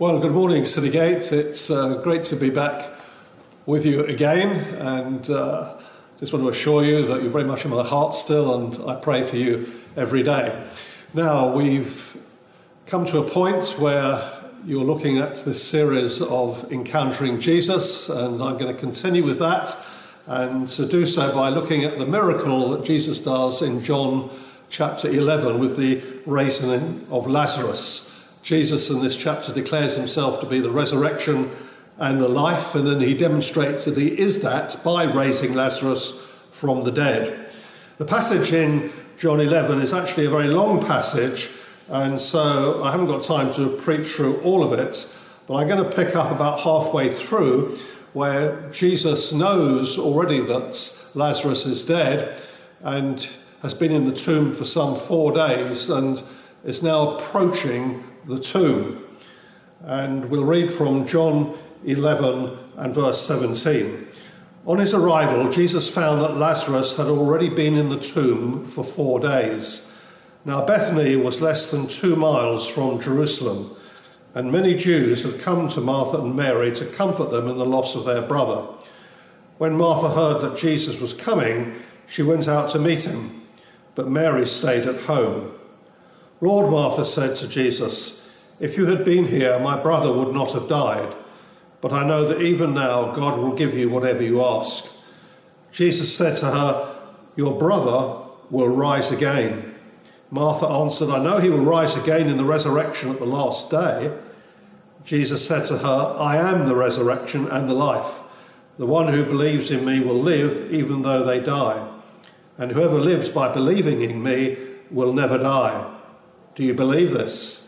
Well, good morning, Citygate. It's uh, great to be back with you again, and uh, just want to assure you that you're very much in my heart still, and I pray for you every day. Now, we've come to a point where you're looking at this series of encountering Jesus, and I'm going to continue with that, and to do so by looking at the miracle that Jesus does in John chapter 11 with the raising of Lazarus. Jesus in this chapter declares himself to be the resurrection and the life, and then he demonstrates that he is that by raising Lazarus from the dead. The passage in John 11 is actually a very long passage, and so I haven't got time to preach through all of it, but I'm going to pick up about halfway through where Jesus knows already that Lazarus is dead and has been in the tomb for some four days and is now approaching the tomb. And we'll read from John 11 and verse 17. On his arrival, Jesus found that Lazarus had already been in the tomb for four days. Now, Bethany was less than two miles from Jerusalem, and many Jews had come to Martha and Mary to comfort them in the loss of their brother. When Martha heard that Jesus was coming, she went out to meet him, but Mary stayed at home. Lord, Martha said to Jesus, If you had been here, my brother would not have died. But I know that even now God will give you whatever you ask. Jesus said to her, Your brother will rise again. Martha answered, I know he will rise again in the resurrection at the last day. Jesus said to her, I am the resurrection and the life. The one who believes in me will live even though they die. And whoever lives by believing in me will never die. Do you believe this?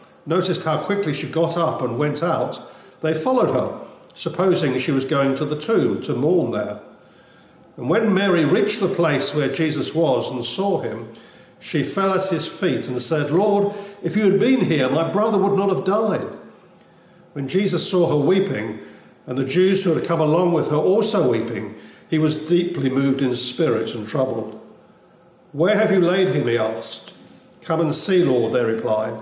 noticed how quickly she got up and went out, they followed her, supposing she was going to the tomb to mourn there. And when Mary reached the place where Jesus was and saw him, she fell at his feet and said, Lord, if you had been here, my brother would not have died. When Jesus saw her weeping, and the Jews who had come along with her also weeping, he was deeply moved in spirit and troubled. Where have you laid him? he asked. Come and see, Lord, they replied.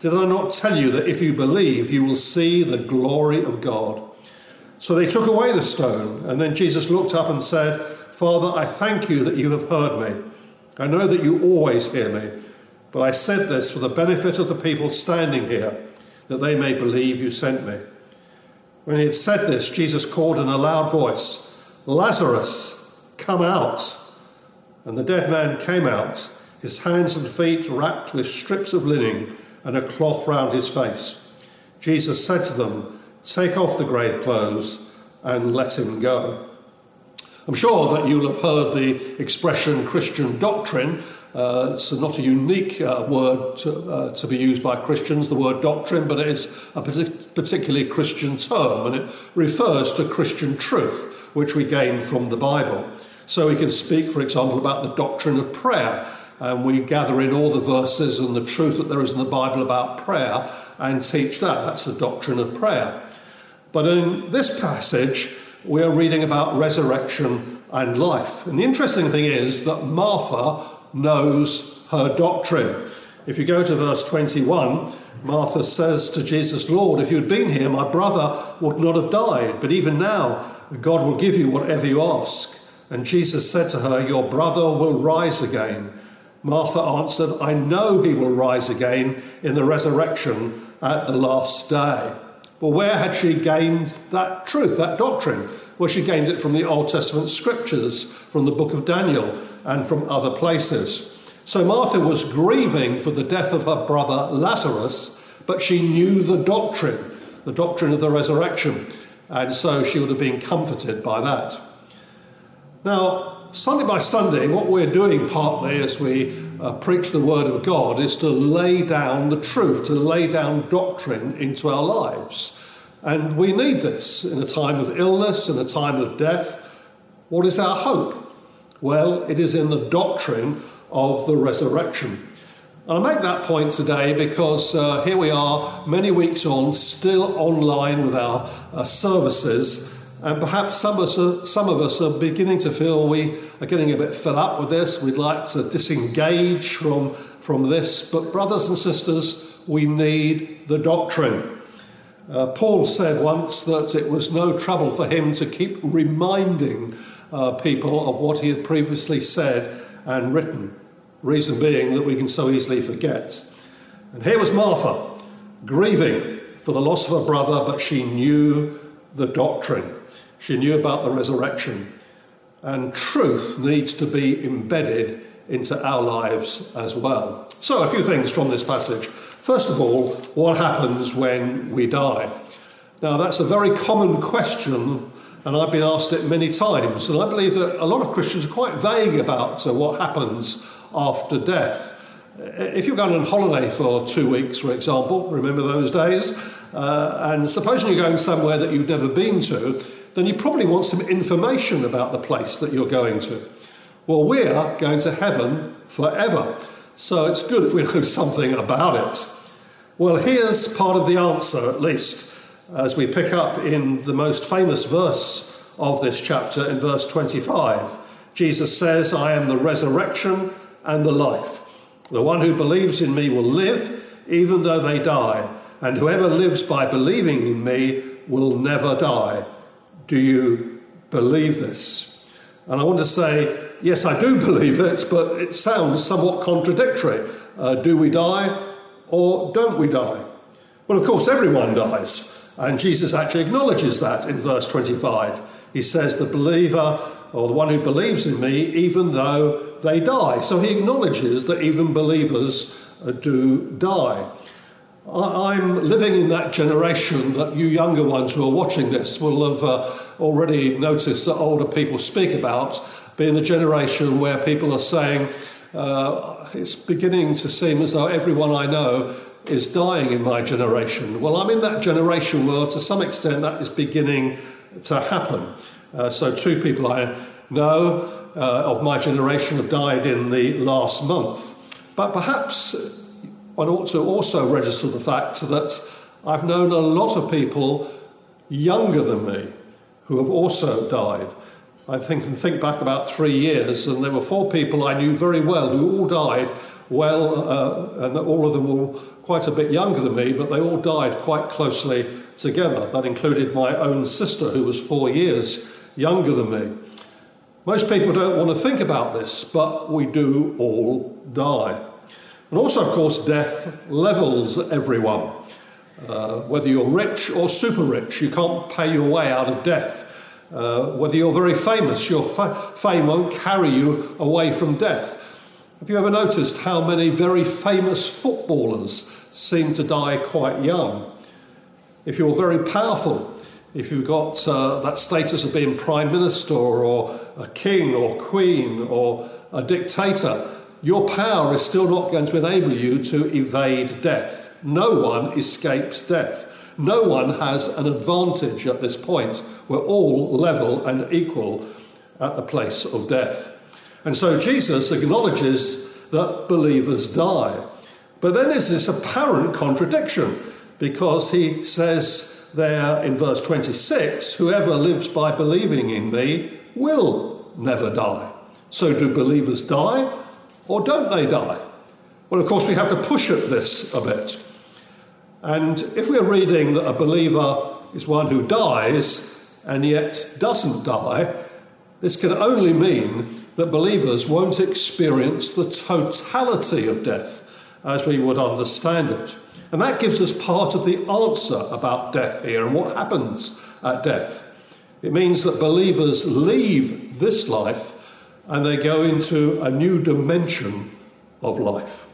did I not tell you that if you believe, you will see the glory of God? So they took away the stone, and then Jesus looked up and said, Father, I thank you that you have heard me. I know that you always hear me, but I said this for the benefit of the people standing here, that they may believe you sent me. When he had said this, Jesus called in a loud voice, Lazarus, come out. And the dead man came out, his hands and feet wrapped with strips of linen and a cloth round his face. Jesus said to them, Take off the grave clothes and let him go. I'm sure that you'll have heard the expression Christian doctrine. Uh, it's not a unique uh, word to, uh, to, be used by Christians, the word doctrine, but it is a particularly Christian term and it refers to Christian truth, which we gain from the Bible. So we can speak, for example, about the doctrine of prayer and we gather in all the verses and the truth that there is in the Bible about prayer and teach that. That's the doctrine of prayer. But in this passage, we are reading about resurrection and life. And the interesting thing is that Martha knows her doctrine. If you go to verse 21, Martha says to Jesus, Lord, if you had been here, my brother would not have died. But even now, God will give you whatever you ask. And Jesus said to her, Your brother will rise again. Martha answered, I know he will rise again in the resurrection at the last day. Well, where had she gained that truth, that doctrine? Well, she gained it from the Old Testament scriptures, from the book of Daniel, and from other places. So Martha was grieving for the death of her brother Lazarus, but she knew the doctrine, the doctrine of the resurrection, and so she would have been comforted by that. Now, Sunday by Sunday, what we're doing partly as we uh, preach the Word of God is to lay down the truth, to lay down doctrine into our lives. And we need this in a time of illness, in a time of death. What is our hope? Well, it is in the doctrine of the resurrection. And I make that point today because uh, here we are, many weeks on, still online with our uh, services. And perhaps some of, us are, some of us are beginning to feel we are getting a bit fed up with this. We'd like to disengage from, from this. But, brothers and sisters, we need the doctrine. Uh, Paul said once that it was no trouble for him to keep reminding uh, people of what he had previously said and written. Reason being that we can so easily forget. And here was Martha, grieving for the loss of her brother, but she knew the doctrine. She knew about the resurrection. And truth needs to be embedded into our lives as well. So, a few things from this passage. First of all, what happens when we die? Now, that's a very common question, and I've been asked it many times. And I believe that a lot of Christians are quite vague about uh, what happens after death. If you're going on holiday for two weeks, for example, remember those days, uh, and supposing you're going somewhere that you've never been to, then you probably want some information about the place that you're going to. Well, we're going to heaven forever, so it's good if we know something about it. Well, here's part of the answer, at least, as we pick up in the most famous verse of this chapter, in verse 25. Jesus says, I am the resurrection and the life. The one who believes in me will live, even though they die, and whoever lives by believing in me will never die. Do you believe this? And I want to say, yes, I do believe it, but it sounds somewhat contradictory. Uh, do we die or don't we die? Well, of course, everyone dies. And Jesus actually acknowledges that in verse 25. He says, The believer or the one who believes in me, even though they die. So he acknowledges that even believers uh, do die. I'm living in that generation that you younger ones who are watching this will have uh, already noticed that older people speak about, being the generation where people are saying, uh, it's beginning to seem as though everyone I know is dying in my generation. Well, I'm in that generation where, to some extent, that is beginning to happen. Uh, so, two people I know uh, of my generation have died in the last month. But perhaps one ought to also register the fact that I've known a lot of people younger than me who have also died. I think and think back about three years, and there were four people I knew very well who all died well, uh, and all of them were quite a bit younger than me, but they all died quite closely together. That included my own sister, who was four years younger than me. Most people don't want to think about this, but we do all die. And also, of course, death levels everyone. Uh, whether you're rich or super rich, you can't pay your way out of death. Uh, whether you're very famous, your fa- fame won't carry you away from death. Have you ever noticed how many very famous footballers seem to die quite young? If you're very powerful, if you've got uh, that status of being prime minister or a king or queen or a dictator, your power is still not going to enable you to evade death. No one escapes death. No one has an advantage at this point. We're all level and equal at the place of death. And so Jesus acknowledges that believers die. But then there's this apparent contradiction because he says there in verse 26 whoever lives by believing in me will never die. So, do believers die? Or don't they die? Well, of course, we have to push at this a bit. And if we're reading that a believer is one who dies and yet doesn't die, this can only mean that believers won't experience the totality of death as we would understand it. And that gives us part of the answer about death here and what happens at death. It means that believers leave this life and they go into a new dimension of life.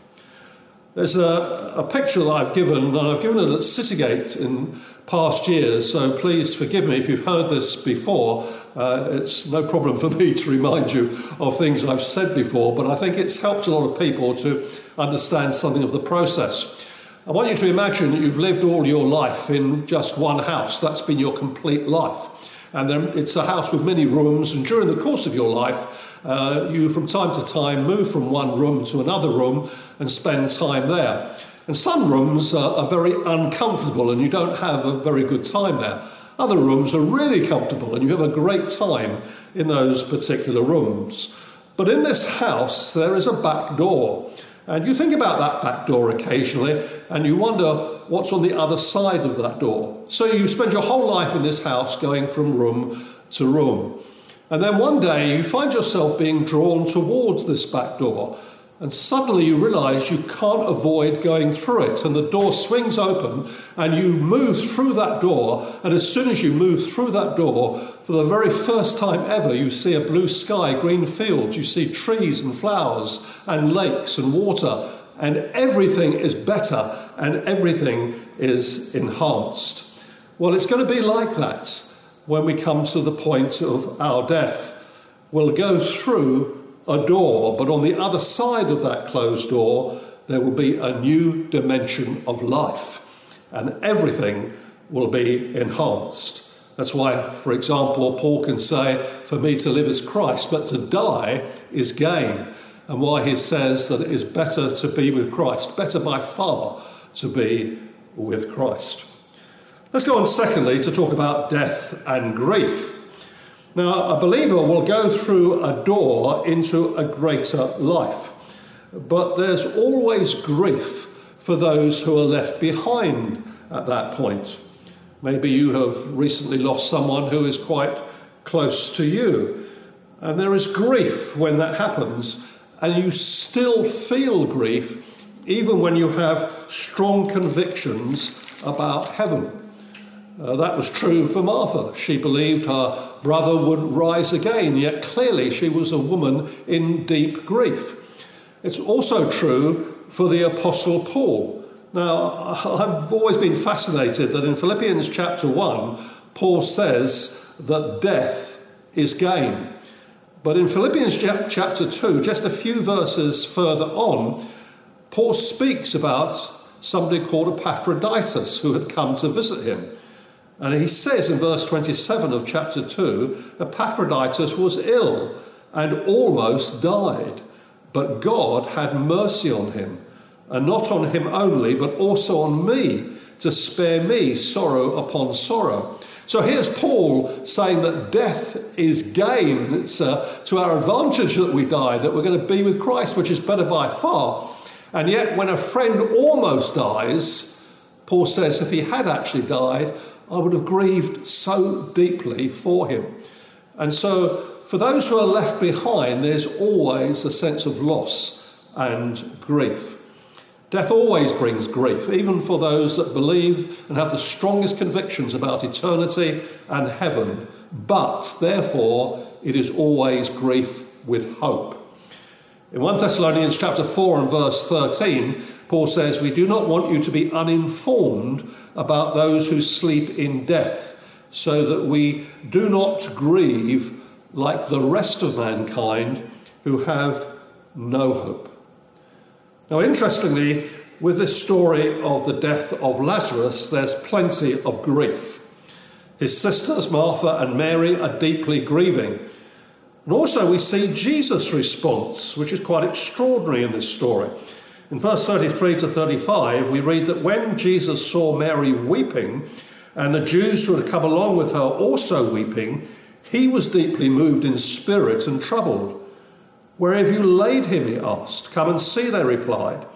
There's a, a picture that I've given, and I've given it at Citygate in past years, so please forgive me if you've heard this before. Uh, it's no problem for me to remind you of things I've said before, but I think it's helped a lot of people to understand something of the process. I want you to imagine that you've lived all your life in just one house. That's been your complete life. And then it's a house with many rooms, and during the course of your life, uh, you from time to time move from one room to another room and spend time there. And some rooms are, are very uncomfortable and you don't have a very good time there. Other rooms are really comfortable and you have a great time in those particular rooms. But in this house, there is a back door. And you think about that back door occasionally and you wonder what's on the other side of that door. So you spend your whole life in this house going from room to room. And then one day you find yourself being drawn towards this back door and suddenly you realize you can't avoid going through it. And the door swings open and you move through that door. And as soon as you move through that door, for the very first time ever, you see a blue sky, green fields, you see trees and flowers and lakes and water. And everything is better and everything is enhanced. Well, it's going to be like that when we come to the point of our death. We'll go through a door, but on the other side of that closed door, there will be a new dimension of life, and everything will be enhanced. That's why, for example, Paul can say, For me to live is Christ, but to die is gain. And why he says that it is better to be with Christ, better by far to be with Christ. Let's go on, secondly, to talk about death and grief. Now, a believer will go through a door into a greater life, but there's always grief for those who are left behind at that point. Maybe you have recently lost someone who is quite close to you, and there is grief when that happens, and you still feel grief even when you have strong convictions about heaven. Uh, that was true for Martha. She believed her brother would rise again, yet clearly she was a woman in deep grief. It's also true for the Apostle Paul. Now, I've always been fascinated that in Philippians chapter 1, Paul says that death is gain. But in Philippians chapter 2, just a few verses further on, Paul speaks about somebody called Epaphroditus who had come to visit him. And he says in verse 27 of chapter 2 Epaphroditus was ill and almost died, but God had mercy on him, and not on him only, but also on me, to spare me sorrow upon sorrow. So here's Paul saying that death is gain. It's uh, to our advantage that we die, that we're going to be with Christ, which is better by far. And yet, when a friend almost dies, Paul says if he had actually died, I would have grieved so deeply for him. And so, for those who are left behind, there's always a sense of loss and grief. Death always brings grief, even for those that believe and have the strongest convictions about eternity and heaven. But, therefore, it is always grief with hope. In 1 Thessalonians chapter 4 and verse 13, Paul says, We do not want you to be uninformed about those who sleep in death, so that we do not grieve like the rest of mankind who have no hope. Now, interestingly, with this story of the death of Lazarus, there's plenty of grief. His sisters, Martha and Mary, are deeply grieving. And also, we see Jesus' response, which is quite extraordinary in this story. In verse 33 to 35, we read that when Jesus saw Mary weeping, and the Jews who had come along with her also weeping, he was deeply moved in spirit and troubled. Where have you laid him? he asked. Come and see, they replied.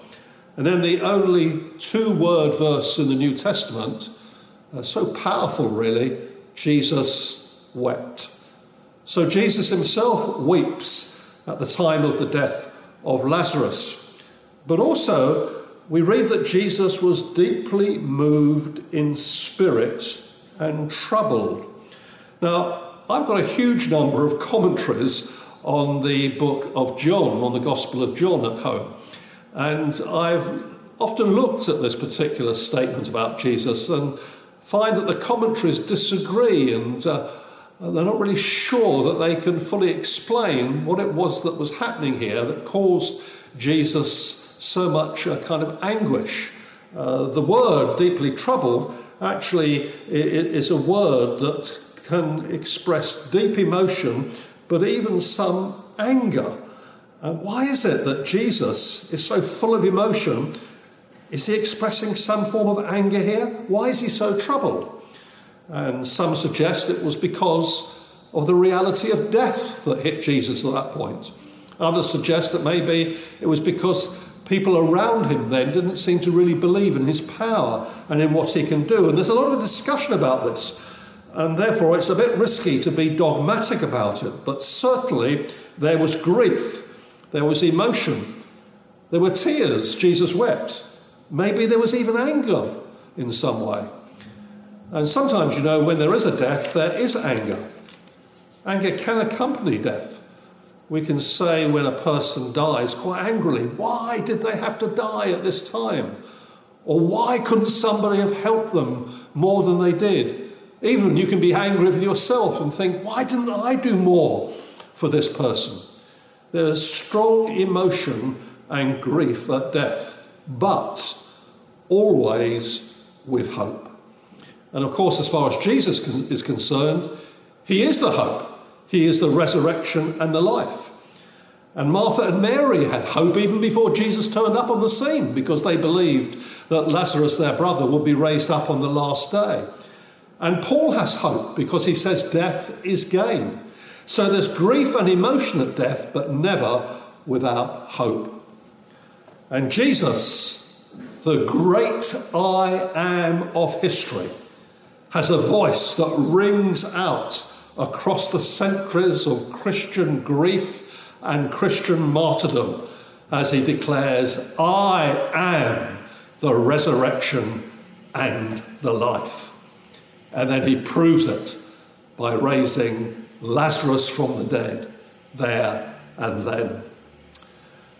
And then the only two word verse in the New Testament, uh, so powerful really, Jesus wept. So Jesus himself weeps at the time of the death of Lazarus. But also, we read that Jesus was deeply moved in spirit and troubled. Now, I've got a huge number of commentaries on the book of John, on the Gospel of John at home. And I've often looked at this particular statement about Jesus and find that the commentaries disagree and uh, they're not really sure that they can fully explain what it was that was happening here that caused Jesus so much uh, kind of anguish. Uh, the word deeply troubled actually is a word that can express deep emotion, but even some anger. Uh, why is it that Jesus is so full of emotion? Is he expressing some form of anger here? Why is he so troubled? And some suggest it was because of the reality of death that hit Jesus at that point. Others suggest that maybe it was because people around him then didn't seem to really believe in his power and in what he can do. And there's a lot of discussion about this. And therefore, it's a bit risky to be dogmatic about it. But certainly, there was grief, there was emotion, there were tears. Jesus wept. Maybe there was even anger in some way. And sometimes, you know, when there is a death, there is anger. Anger can accompany death. We can say when a person dies quite angrily, why did they have to die at this time? Or why couldn't somebody have helped them more than they did? Even you can be angry with yourself and think, why didn't I do more for this person? There is strong emotion and grief at death, but always with hope. And of course, as far as Jesus is concerned, he is the hope. He is the resurrection and the life. And Martha and Mary had hope even before Jesus turned up on the scene because they believed that Lazarus, their brother, would be raised up on the last day. And Paul has hope because he says death is gain. So there's grief and emotion at death, but never without hope. And Jesus, the great I am of history, has a voice that rings out across the centuries of Christian grief and Christian martyrdom as he declares, I am the resurrection and the life. And then he proves it by raising Lazarus from the dead there and then.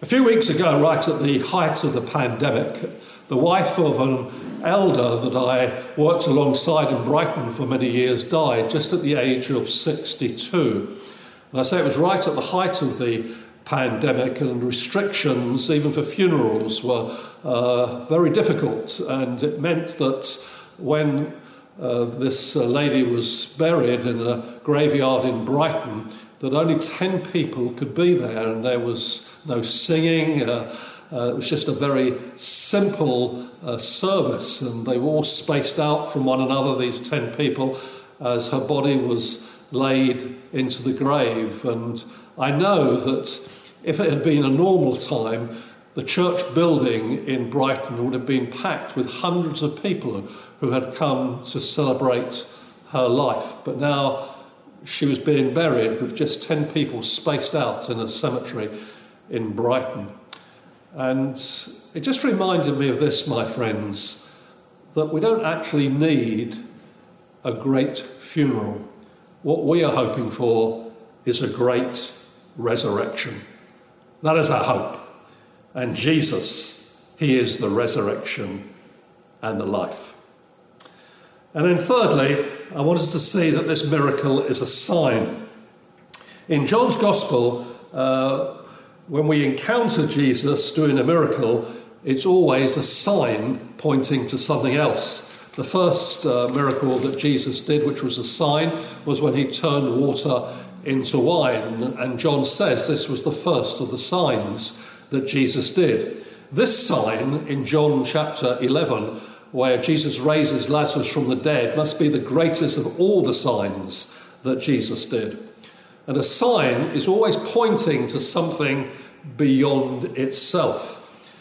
A few weeks ago, right at the height of the pandemic, the wife of an elder that I worked alongside in Brighton for many years died just at the age of 62. And I say it was right at the height of the pandemic, and restrictions, even for funerals, were uh, very difficult. And it meant that when uh, this uh, lady was buried in a graveyard in Brighton, that only 10 people could be there, and there was no singing. Uh, uh, it was just a very simple uh, service, and they were all spaced out from one another, these 10 people, as her body was laid into the grave. And I know that if it had been a normal time, the church building in Brighton would have been packed with hundreds of people who had come to celebrate her life. But now she was being buried with just 10 people spaced out in a cemetery in Brighton. And it just reminded me of this, my friends, that we don't actually need a great funeral. What we are hoping for is a great resurrection. That is our hope. And Jesus, He is the resurrection and the life. And then, thirdly, I want us to see that this miracle is a sign. In John's Gospel, uh, when we encounter Jesus doing a miracle, it's always a sign pointing to something else. The first uh, miracle that Jesus did, which was a sign, was when he turned water into wine. And John says this was the first of the signs that Jesus did. This sign in John chapter 11, where Jesus raises Lazarus from the dead, must be the greatest of all the signs that Jesus did. And a sign is always pointing to something beyond itself.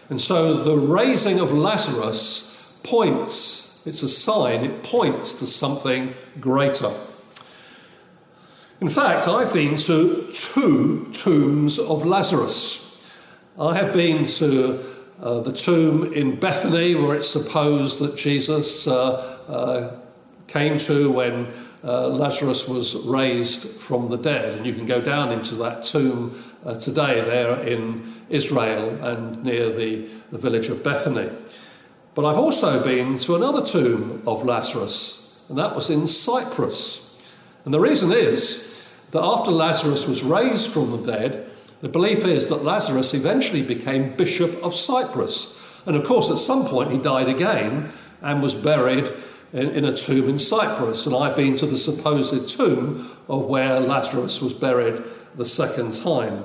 And so the raising of Lazarus points, it's a sign, it points to something greater. In fact, I've been to two tombs of Lazarus. I have been to uh, the tomb in Bethany, where it's supposed that Jesus uh, uh, came to when uh, Lazarus was raised from the dead. And you can go down into that tomb uh, today there in Israel and near the, the village of Bethany. But I've also been to another tomb of Lazarus, and that was in Cyprus. And the reason is that after Lazarus was raised from the dead, the belief is that Lazarus eventually became Bishop of Cyprus. And of course, at some point, he died again and was buried in, in, a tomb in Cyprus. And I've been to the supposed tomb of where Lazarus was buried the second time.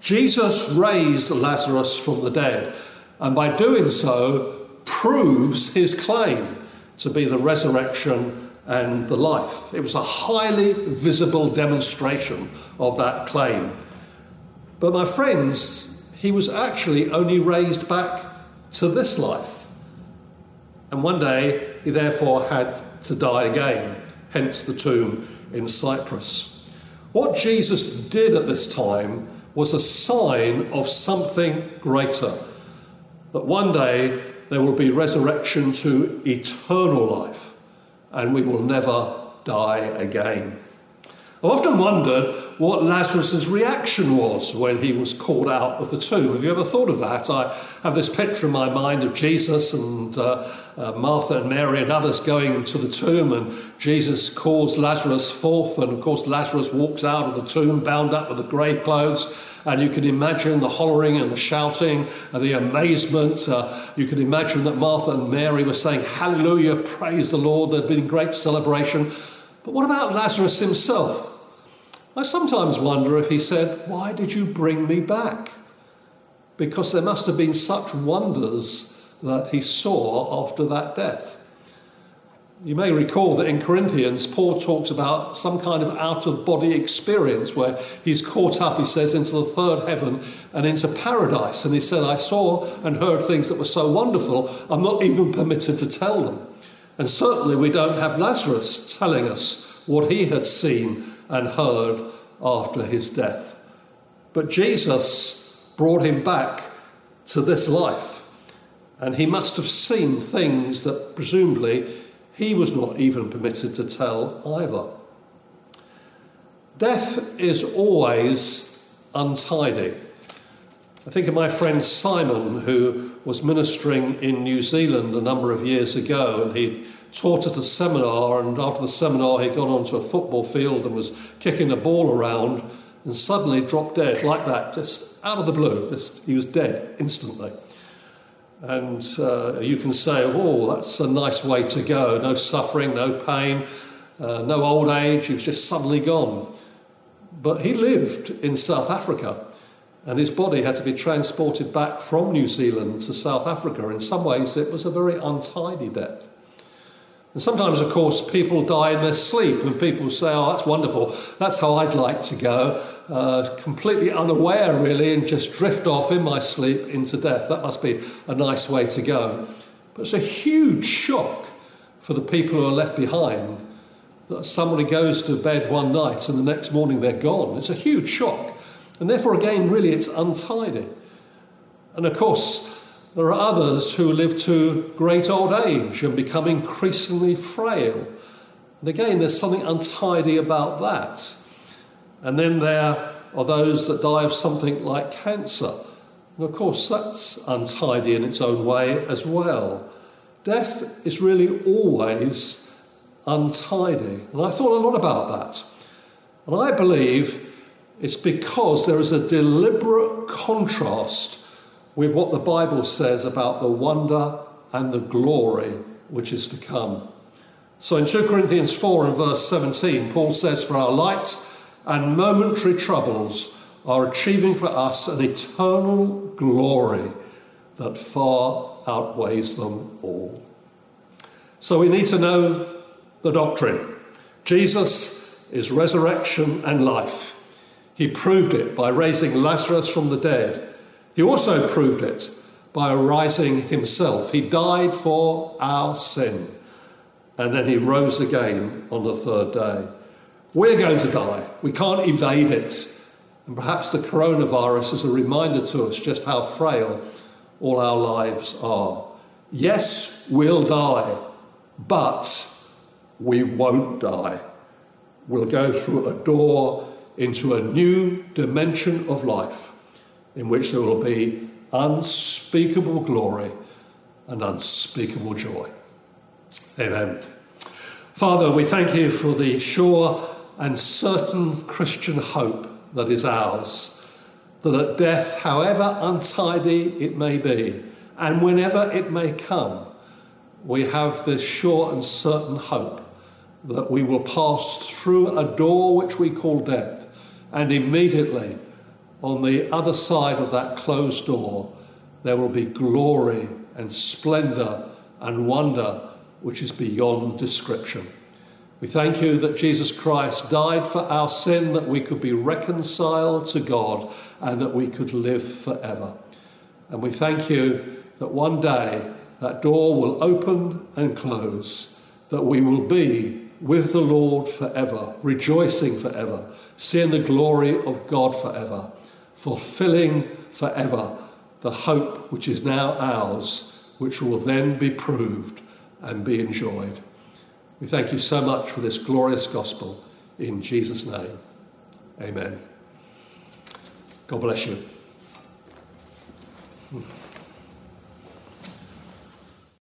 Jesus raised Lazarus from the dead, and by doing so, proves his claim to be the resurrection and the life. It was a highly visible demonstration of that claim. But my friends, he was actually only raised back to this life. And one day he therefore had to die again, hence the tomb in Cyprus. What Jesus did at this time was a sign of something greater. That one day there will be resurrection to eternal life, and we will never die again. I've often wondered what Lazarus' reaction was when he was called out of the tomb. Have you ever thought of that? I have this picture in my mind of Jesus and uh, uh, Martha and Mary and others going to the tomb, and Jesus calls Lazarus forth, and of course, Lazarus walks out of the tomb bound up with the grave clothes. And you can imagine the hollering and the shouting and the amazement. Uh, you can imagine that Martha and Mary were saying, Hallelujah, praise the Lord. There'd been great celebration. But what about Lazarus himself? I sometimes wonder if he said, Why did you bring me back? Because there must have been such wonders that he saw after that death. You may recall that in Corinthians, Paul talks about some kind of out of body experience where he's caught up, he says, into the third heaven and into paradise. And he said, I saw and heard things that were so wonderful, I'm not even permitted to tell them. And certainly we don't have Lazarus telling us what he had seen and heard after his death. But Jesus brought him back to this life, and he must have seen things that presumably he was not even permitted to tell either. Death is always untidy. I think of my friend Simon, who was ministering in New Zealand a number of years ago, and he taught at a seminar, and after the seminar, he got onto a football field and was kicking a ball around, and suddenly dropped dead like that, just out of the blue. Just, he was dead instantly. And uh, you can say, oh, that's a nice way to go. No suffering, no pain, uh, no old age. He was just suddenly gone. But he lived in South Africa, and his body had to be transported back from New Zealand to South Africa. In some ways, it was a very untidy death. And sometimes, of course, people die in their sleep, and people say, Oh, that's wonderful. That's how I'd like to go. Uh, completely unaware, really, and just drift off in my sleep into death. That must be a nice way to go. But it's a huge shock for the people who are left behind that somebody goes to bed one night and the next morning they're gone. It's a huge shock. And therefore, again, really, it's untidy. And of course, there are others who live to great old age and become increasingly frail. And again, there's something untidy about that. And then there are those that die of something like cancer. And of course, that's untidy in its own way as well. Death is really always untidy. And I thought a lot about that. And I believe it's because there is a deliberate contrast with what the Bible says about the wonder and the glory which is to come. So in 2 Corinthians 4 and verse 17, Paul says, For our light and momentary troubles are achieving for us an eternal glory that far outweighs them all. So we need to know the doctrine. Jesus is resurrection and life. He proved it by raising Lazarus from the dead he also proved it by arising himself. He died for our sin, and then he rose again on the third day. We're going to die. We can't evade it. And perhaps the coronavirus is a reminder to us just how frail all our lives are. Yes, we'll die, but we won't die. We'll go through a door into a new dimension of life in which there will be unspeakable glory and unspeakable joy. Amen. Father, we thank you for the sure and certain Christian hope that is ours, that at death, however untidy it may be, and whenever it may come, we have this sure and certain hope that we will pass through a door which we call death, and immediately on the other side of that closed door, there will be glory and splendour and wonder which is beyond description. We thank you that Jesus Christ died for our sin, that we could be reconciled to God and that we could live forever. And we thank you that one day that door will open and close, that we will be with the Lord forever, rejoicing forever, seeing the glory of God forever, fulfilling forever the hope which is now ours, which will then be proved and be enjoyed. We thank you so much for this glorious gospel. In Jesus' name, amen. God bless you.